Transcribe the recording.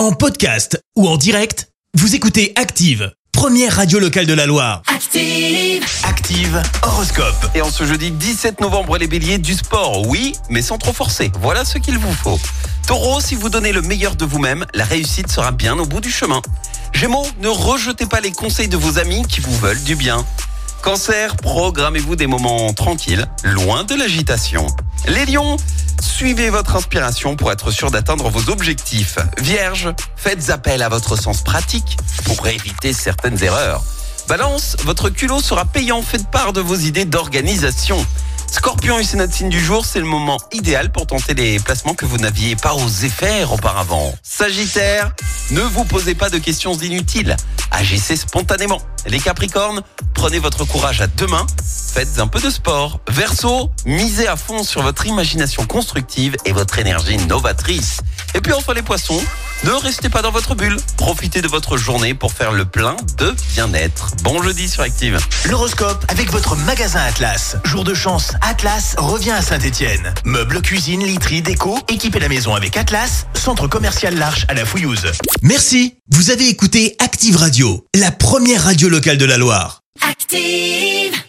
En podcast ou en direct, vous écoutez Active, première radio locale de la Loire. Active. Active Horoscope. Et en ce jeudi 17 novembre, les béliers du sport, oui, mais sans trop forcer. Voilà ce qu'il vous faut. Taureau, si vous donnez le meilleur de vous-même, la réussite sera bien au bout du chemin. Gémeaux, ne rejetez pas les conseils de vos amis qui vous veulent du bien. Cancer, programmez-vous des moments tranquilles, loin de l'agitation. Les lions, suivez votre inspiration pour être sûr d'atteindre vos objectifs. Vierge, faites appel à votre sens pratique pour éviter certaines erreurs. Balance, votre culot sera payant, faites part de vos idées d'organisation. Scorpion et c'est notre du jour, c'est le moment idéal pour tenter les placements que vous n'aviez pas osé faire auparavant. Sagittaire, ne vous posez pas de questions inutiles, agissez spontanément. Les Capricornes, prenez votre courage à deux mains, faites un peu de sport. Verseau, misez à fond sur votre imagination constructive et votre énergie novatrice. Et puis enfin les poissons, ne restez pas dans votre bulle, profitez de votre journée pour faire le plein de bien-être. Bon jeudi sur Active. L'horoscope avec votre magasin Atlas. Jour de chance, Atlas revient à Saint-Étienne. Meubles, cuisine, literie, déco, équipez la maison avec Atlas, centre commercial L'Arche à la Fouillouse. Merci. Vous avez écouté Active Radio, la première radio locale de la Loire. Active.